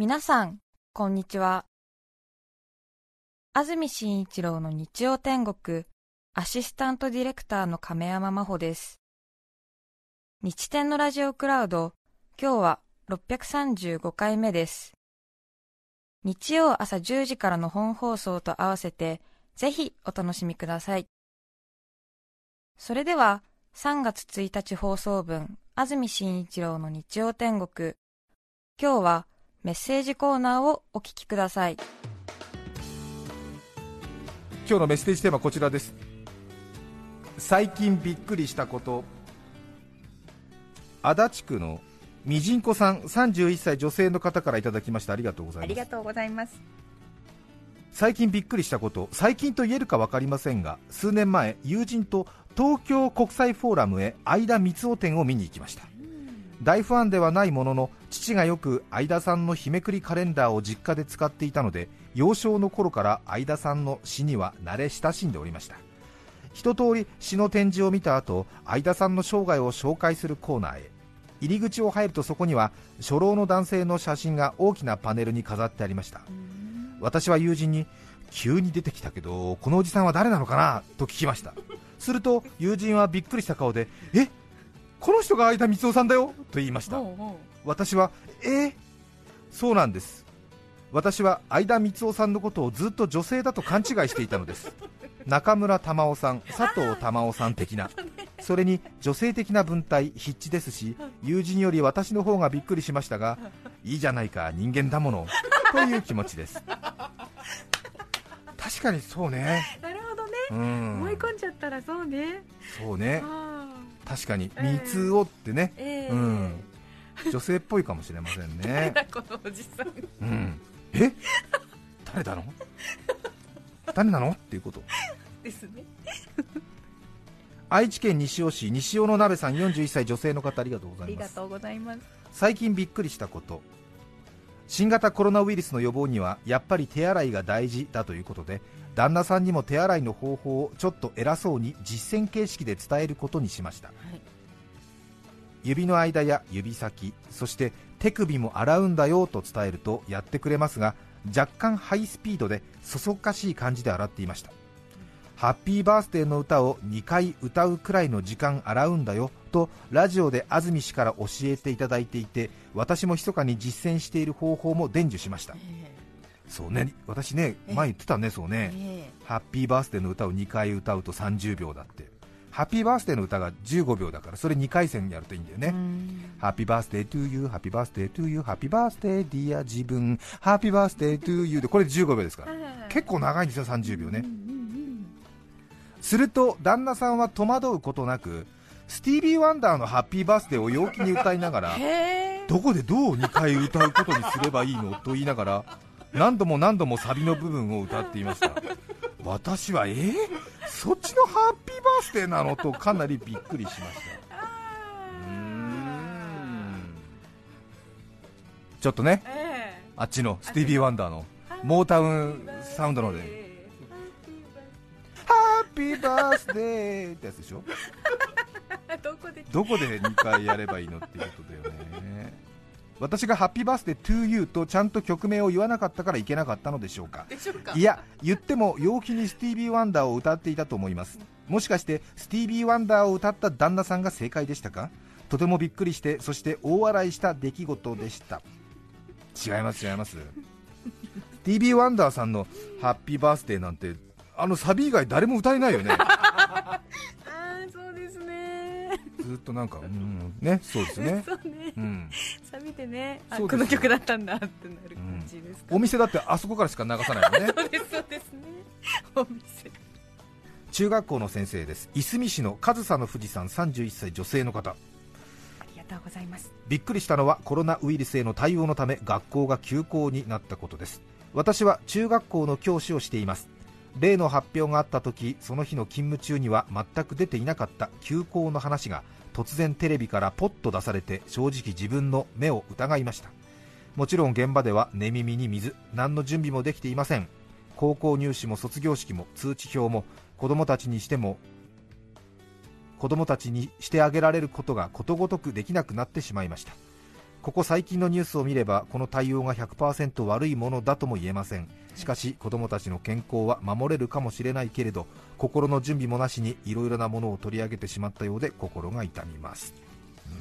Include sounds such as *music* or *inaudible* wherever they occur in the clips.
皆さん、こんにちは。安住紳一郎の日曜天国、アシスタントディレクターの亀山真帆です。日天のラジオクラウド、今日は635回目です。日曜朝10時からの本放送と合わせて、ぜひお楽しみください。それでは、3月1日放送分、安住紳一郎の日曜天国。今日はメッセージコーナーをお聞きください。今日のメッセージテーマはこちらです。最近びっくりしたこと。足立区のみじんこさん31歳女性の方からいただきました。ありがとうございます。ありがとうございます。最近びっくりしたこと。最近と言えるか分かりませんが数年前友人と東京国際フォーラムへ相田光雄展を見に行きました大ファンではないものの父がよく相田さんの日めくりカレンダーを実家で使っていたので幼少の頃から相田さんの詩には慣れ親しんでおりました。一通り詩の展示を見た後相田さんの生涯を紹介するコーナーへ。入り口を入るとそこには初老の男性の写真が大きなパネルに飾ってありました。私は友人に急に出てきたけどこのおじさんは誰なのかな？と聞きました。すると友人はびっくりした顔でえ？この人が相田光雄さんだよと言いました。私はえ？ー、そうなんです。私は相田光雄さんのことをずっと女性だと勘違いしていたのです。*laughs* 中村玉緒さん佐藤玉緒さん的な。それに女性的な文体筆致ですし友人より私の方がびっくりしましたがい。いじゃないか人間だもの。という気持ちです。確かにそうね。*laughs* なるほどね、うん、思い込んじゃったらそうね。そうね確かに、三つおってね、えー、うん、女性っぽいかもしれませんね。*laughs* このおじさん。うん、え？誰だの？誰なの？っていうこと。ですね。愛知県西尾市西尾の鍋さん41歳女性の方ありがとうございます。ありがとうございます。最近びっくりしたこと。新型コロナウイルスの予防にはやっぱり手洗いが大事だということで旦那さんにも手洗いの方法をちょっと偉そうに実践形式で伝えることにしました、はい、指の間や指先そして手首も洗うんだよと伝えるとやってくれますが若干ハイスピードでそそっかしい感じで洗っていました。ハッピーバースデーの歌を2回歌うくらいの時間洗うんだよとラジオで安住氏から教えていただいていて私も密かに実践している方法も伝授しました、えーそうね。私ね前言ってたねそうね、ハッピーバースデーの歌を2回歌うと30秒だって。ハッピーバースデーの歌が15秒だからそれ2回戦やるといいんだよね。ハッピーバースデートゥーユーハッピーバースデートゥーユーハッピーバースデーディア自分。ハッピーバースデートゥーユーでこれ15秒ですから。結構長いんですよ30秒ね。すると旦那さんは戸惑うことなくスティービー・ワンダーのハッピーバースデーを陽気に歌いながらどこでどう2回歌うことにすればいいの？と言いながら何度も何度もサビの部分を歌っていました。私はえー、そっちのハッピーバースデーなのとかなりびっくりしました。ちょっとね、えー、あっちのスティービー・ワンダーのモータウンサウンドので。ハッピーバースデーってやつでしょ？*laughs* どこで2回やればいいのっていうことだよね私が Happy Birthday to You とちゃんと曲名を言わなかったからいけなかったのでしょうか。いや言っても陽気にスティービー・ワンダーを歌っていたと思います。もしかしてスティービー・ワンダーを歌った旦那さんが正解でしたか？とてもびっくりしてそして大笑いした出来事でした。違います違います。スティービー・ワンダーさんのハッピーバースデーなんてあのサビ以外誰も歌えないよね *laughs* ずっとなんか、うん、ね、そうですね。*laughs* そうね。うん。サビでね、あ、この曲だったんだってなる感じですお店だってあそこからしか流さないもんね。*laughs* そうです、そうですね。お店。中学校の先生です。いすみ市の上総の富士山31歳女性の方。ありがとうございます。びっくりしたのはコロナウイルスへの対応のため学校が休校になったことです。私は中学校の教師をしています。例の発表があった時その日の勤務中には全く出ていなかった休校の話が突然テレビからポッと出されて正直自分の目を疑いました。もちろん現場では寝耳に水何の準備もできていません。高校入試も卒業式も通知表も子供たちにしても子供たちにしてあげられることがことごとくできなくなってしまいました。ここ最近のニュースを見ればこの対応が100%悪いものだとも言えません。しかし子どもたちの健康は守れるかもしれないけれど心の準備もなしにいろいろなものを取り上げてしまったようで心が痛みます、うん、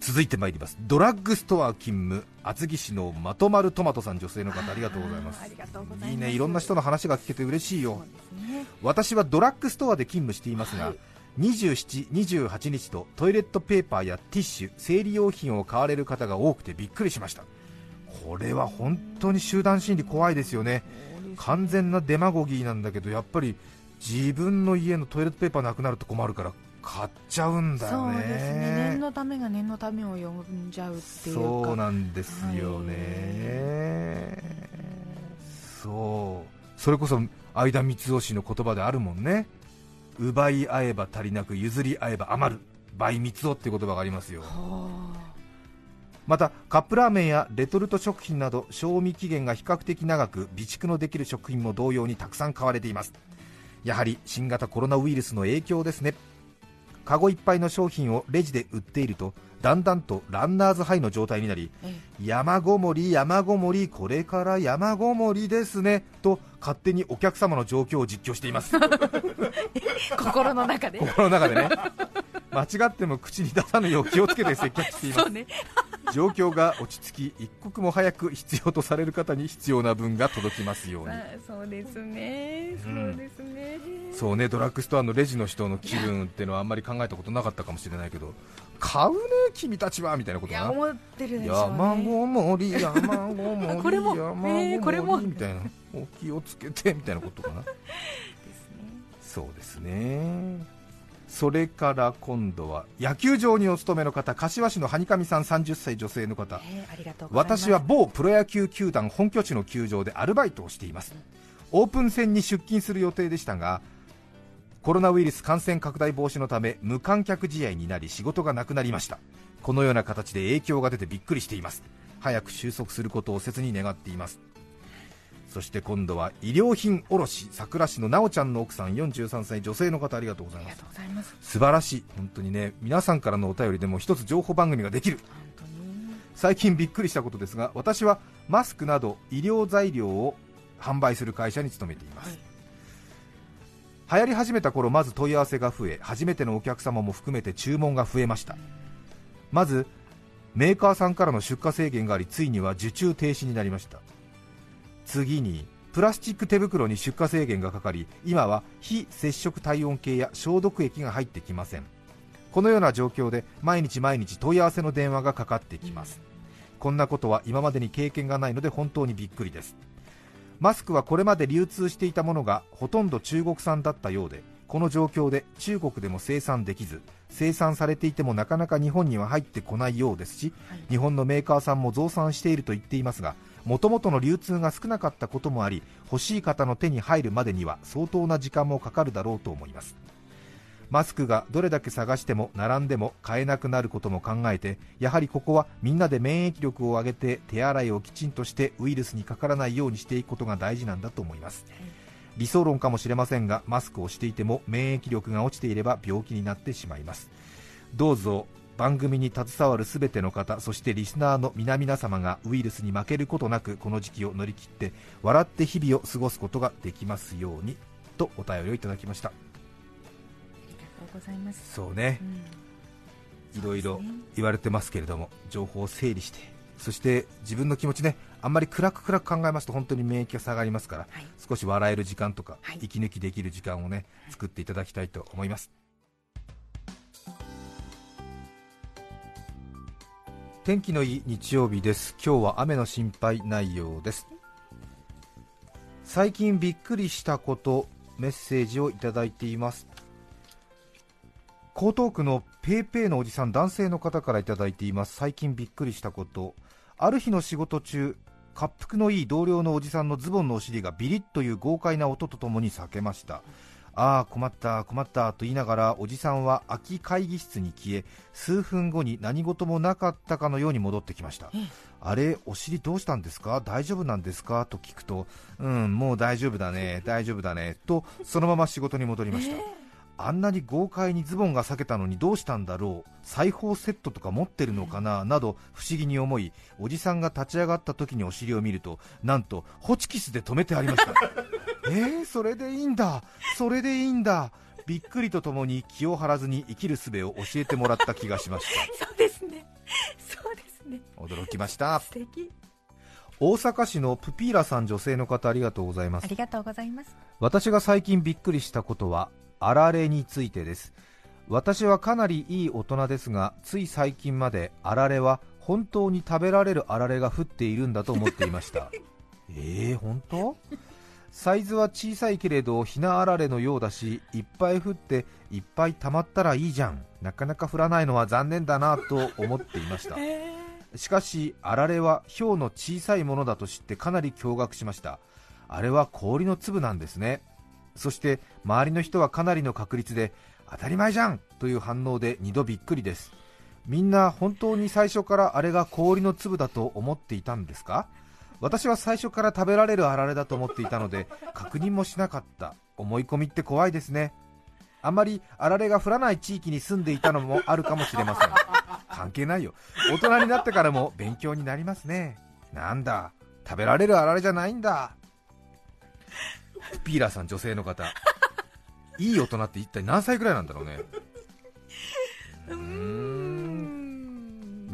続いてまいります。ドラッグストア勤務厚木市のまとまるトマトさん女性の方ありがとうございます。いいね。いろんな人の話が聞けて嬉しいよ、ね、私はドラッグストアで勤務していますが、はい27、28日とトイレットペーパーやティッシュ、生理用品を買われる方が多くてびっくりしました。これは本当に集団心理怖いですよね。完全なデマゴギーなんだけどやっぱり自分の家のトイレットペーパーなくなると困るから買っちゃうんだよね。そうですね。念のためが念のためを呼んじゃうっていうそうなんですよね、はい、そう。それこそ相田光雄氏の言葉であるもんね奪い合えば足りなく譲り合えば余る。倍密度っていう言葉がありますよ。またカップラーメンやレトルト食品など賞味期限が比較的長く備蓄のできる食品も同様にたくさん買われています。やはり新型コロナウイルスの影響ですね。カゴいっぱいの商品をレジで売っているとだんだんとランナーズハイの状態になり、山ごもり、山ごもり、これから山ごもりですね。と勝手にお客様の状況を実況しています。*laughs* 心の中で。心の中でね。間違っても口に出さぬよう気をつけて接客しています、ね、状況が落ち着き一刻も早く必要とされる方に必要な分が届きますように、*laughs* そうですね、そうですね、そうねドラッグストアのレジの人の気分っていうのはあんまり考えたことなかったかもしれないけど買うね君たちはみたいなことな。思ってるでしょう、ね、山ごもり山ごもり *laughs* これも山ごもり、これも。みたいな。お気をつけてみたいなことかな。*laughs* ですね。そうですねそれから今度は野球場にお勤めの方柏市のはにかみさん30歳女性の方、えー、私は某プロ野球球団本拠地の球場でアルバイトをしています、オープン戦に出勤する予定でしたがコロナウイルス感染拡大防止のため無観客試合になり仕事がなくなりました。このような形で影響が出てびっくりしています。早く収束することを切に願っていますそして今度は衣料品卸桜市のなおちゃんの奥さん43歳女性の方ありがとうございます。素晴らしい。本当にね皆さんからのお便りでも一つ情報番組ができる。最近びっくりしたことですが私はマスクなど医療材料を販売する会社に勤めています、はい、流行り始めた頃まず問い合わせが増え初めてのお客様も含めて注文が増えました。まずメーカーさんからの出荷制限がありついには受注停止になりました次にプラスチック手袋に出荷制限がかかり今は非接触体温計や消毒液が入ってきません。このような状況で毎日毎日問い合わせの電話がかかってきます、こんなことは今までに経験がないので本当にびっくりです。マスクはこれまで流通していたものがほとんど中国産だったようでこの状況で中国でも生産できず生産されていてもなかなか日本には入ってこないようですし、はい、日本のメーカーさんも増産していると言っていますがもともとの流通が少なかったこともあり欲しい方の手に入るまでには相当な時間もかかるだろうと思います。マスクがどれだけ探しても並んでも買えなくなることも考えてやはりここはみんなで免疫力を上げて手洗いをきちんとしてウイルスにかからないようにしていくことが大事なんだと思います。理想論かもしれませんがマスクをしていても免疫力が落ちていれば病気になってしまいます。どうぞ番組に携わるすべての方そしてリスナーの皆々様がウイルスに負けることなくこの時期を乗り切って笑って日々を過ごすことができますようにとお便りをいただきました。ありがとうございます。そうね、うん、いろいろ言われてますけれども情報を整理してそして自分の気持ちねあんまり暗く暗く考えますと本当に免疫が下がりますから、はい、少し笑える時間とか、はい、息抜きできる時間をね作っていただきたいと思います天気のいい日曜日です。今日は雨の心配ないようです。最近びっくりしたことメッセージをいただいています。江東区の paypay のおじさん男性の方からいただいています。最近びっくりしたこと。ある日の仕事中滑腹のいい同僚のおじさんのズボンのお尻がビリッという豪快な音とともに裂けました。ああ困った困ったと言いながらおじさんは空き会議室に消え数分後に何事もなかったかのように戻ってきました。あれお尻どうしたんですか？大丈夫なんですか？と聞くとうんもう大丈夫だね大丈夫だねとそのまま仕事に戻りました、あんなに豪快にズボンが裂けたのにどうしたんだろう？裁縫セットとか持ってるのかな？など不思議に思いおじさんが立ち上がった時にお尻を見るとなんとホチキスで止めてありましたえー、それでいいんだ。それでいいんだ。びっくりとともに気を張らずに生きる術を教えてもらった気がしまし *laughs* そうですね。そうですね。た驚きました。素敵。大阪市のプピーラさん女性の方ありがとうございます。ありがとうございます。私が最近びっくりしたことはあられについてです。私はかなりいい大人ですがつい最近まであられは本当に食べられるあられが降っているんだと思っていました。*laughs* えー、本当？サイズは小さいけれどひなあられのようだしいっぱい降っていっぱい溜まったらいいじゃん。なかなか降らないのは残念だなと思っていました。*laughs* えしかしあられは氷の小さいものだと知ってかなり驚愕しました。あれは氷の粒なんですね。そして周りの人はかなりの確率で当たり前じゃん！という反応で2度びっくりです。みんな本当に最初からあれが氷の粒だと思っていたんですか？私は最初から食べられるあられだと思っていたので確認もしなかった。思い込みって怖いですね。あまりあられが降らない地域に住んでいたのもあるかもしれません。関係ないよ。大人になってからも勉強になりますね。なんだ？食べられるあられじゃないんだ。ピーラーさん女性の方。いい大人って一体何歳ぐらいなんだろうね。うん。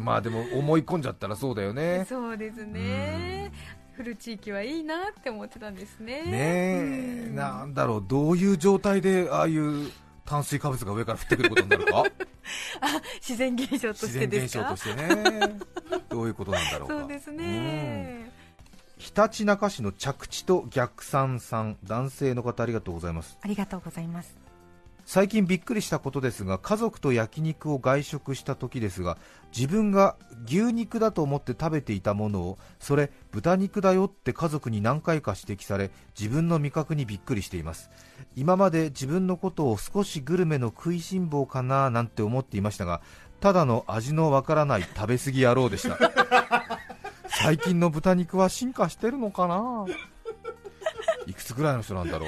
まあでも思い込んじゃったらそうだよね。そうですね。降る地域はいいなって思ってたんですね。ねえ。うん。なんだろうどういう状態でああいう炭水化物が上から降ってくることになるか？*laughs* 自然現象と自然してですか？現象としてね。どういうことなんだろうか？そうですうん。ねひたちなか市の着地と逆算さん男性の方ありがとうございます。ありがとうございます最近びっくりしたことですが家族と焼肉を外食した時ですが自分が牛肉だと思って食べていたものをそれ豚肉だよって家族に何回か指摘され自分の味覚にびっくりしています。今まで自分のことを少しグルメの食いしん坊かななんて思っていましたがただの味のわからない食べ過ぎ野郎でした。*laughs* 最近の豚肉は進化してるのかな？いくつぐらいの人なんだろ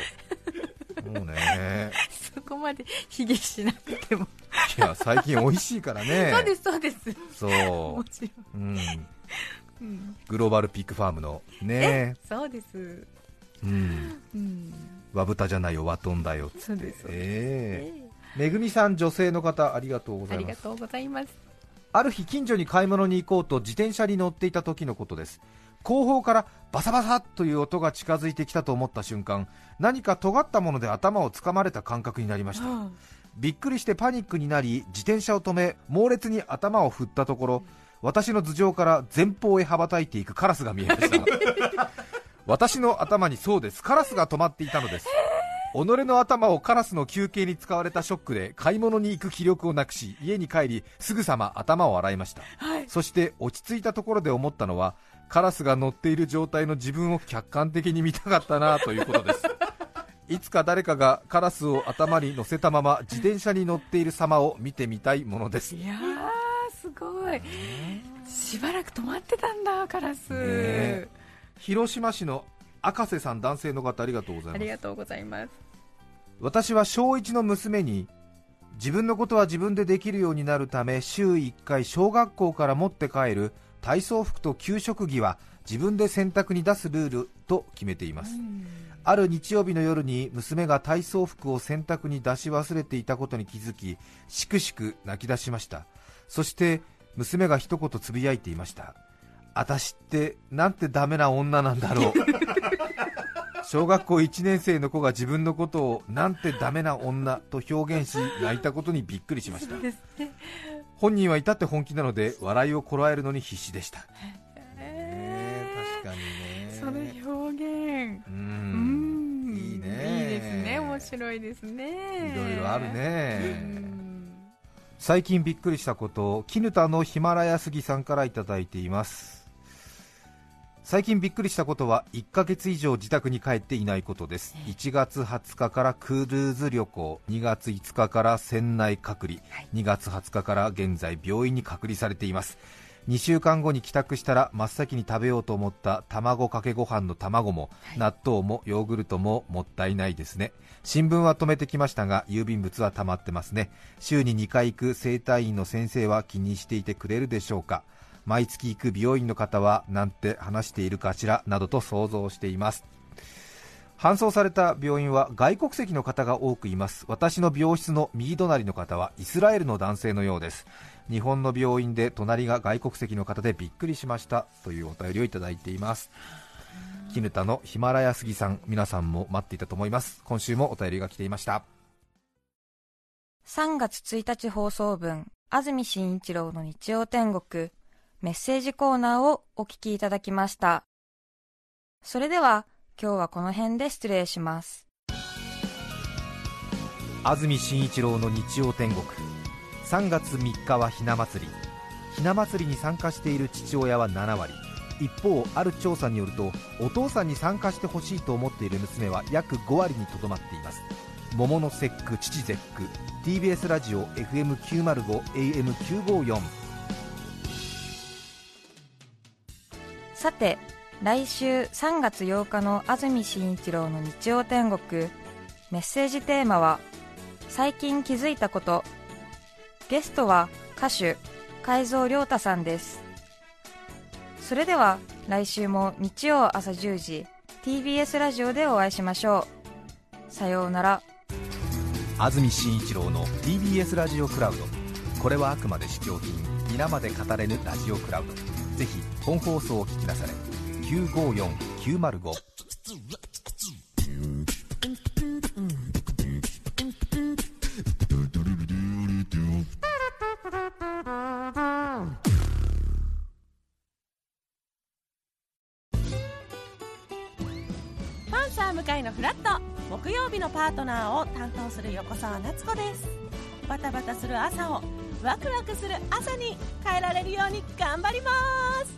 う？もうね。そこまで卑下しなくても。いや最近美味しいからね。*laughs* そうですそうです。そう。もちろん。うん、うん。グローバルピックファームのね。そうです。うん。うん。和豚じゃないよ和豚だよそうですえええ。めぐみさん女性の方ありがとうごえざいます。ありがとうございます。ある日近所に買い物に行こうと自転車に乗っていた時のことです後方からバサバサという音が近づいてきたと思った瞬間何か尖ったもので頭をつかまれた感覚になりました。あびっくりしてパニックになり自転車を止め猛烈に頭を振ったところ私の頭上から前方へ羽ばたいていくカラスが見えました。*laughs* 私の頭にそうですカラスが止まっていたのです。己の頭をカラスの休憩に使われたショックで買い物に行く気力をなくし家に帰りすぐさま頭を洗いました。はい。そして落ち着いたところで思ったのはカラスが乗っている状態の自分を客観的に見たかったなということです。*laughs* いつか誰かがカラスを頭に乗せたまま自転車に乗っている様を見てみたいものです。いやーすごい。しばらく止まってたんだカラス、え。広島市の赤瀬さん男性の方ありがとうございます。ありがとうございます。私は小1の娘に自分のことは自分でできるようになるため週1回小学校から持って帰る体操服と給食着は自分で洗濯に出すルールと決めています。ある日曜日の夜に娘が体操服を洗濯に出し忘れていたことに気づきしくしく泣き出しました。そして娘が一言つぶやいていました私ってなんてダメな女なんだろう *laughs* 小学校1年生の子が自分のことをなんてダメな女と表現し泣いたことにびっくりしました本人は至って本気なので *laughs* 笑いをこらえるのに必死でした、え確かにね。ーその表現。ううん。んいいね。いいですね。面白いですね。いろいろあるうねん。最近びっくりしたことを絹田のヒマラヤ杉さんからいただいています最近びっくりしたことは1ヶ月以上自宅に帰っていないことです。1月20日からクルーズ旅行。2月5日から船内隔離。2月20日から現在病院に隔離されています。2週間後に帰宅したら真っ先に食べようと思った卵かけご飯の卵も、納豆もヨーグルトももったいないですね。新聞は止めてきましたが郵便物は溜まってますね。週に2回行く整体院の先生は気にしていてくれるでしょうか毎月行く美容院の方はなんて話しているかしらなどと想像しています。搬送された病院は外国籍の方が多くいます。私の病室の右隣の方はイスラエルの男性のようです。日本の病院で隣が外国籍の方でびっくりしましたというお便りをいただいています。絹田のヒマラヤ杉さん皆さんも待っていたと思います。今週もお便りが来ていました。3月1日放送分安住紳一郎の日曜天国。メッセージコーナーをお聞きいただきました。それでは今日はこの辺で失礼します。安住紳一郎の日曜天国。3月3日はひな祭り。ひな祭りに参加している父親は7割。一方ある調査によるとお父さんに参加してほしいと思っている娘は約5割にとどまっています。桃の節句父節句。TBS ラジオ FM905AM954 さて来週3月8日の安住紳一郎の日曜天国。メッセージテーマは「最近気づいたこと」ゲストは歌手海蔵亮太さんです。それでは来週も日曜朝10時 TBS ラジオでお会いしましょう。さようなら。安住紳一郎の TBS ラジオクラウド。これはあくまで試供品皆まで語れぬラジオクラウド。ぜひ本放送を聞きなされ954905パンサー向かいのフラット木曜日のパートナーを担当する横澤夏子です。バタバタする朝をワクワクする朝に変えられるように頑張ります。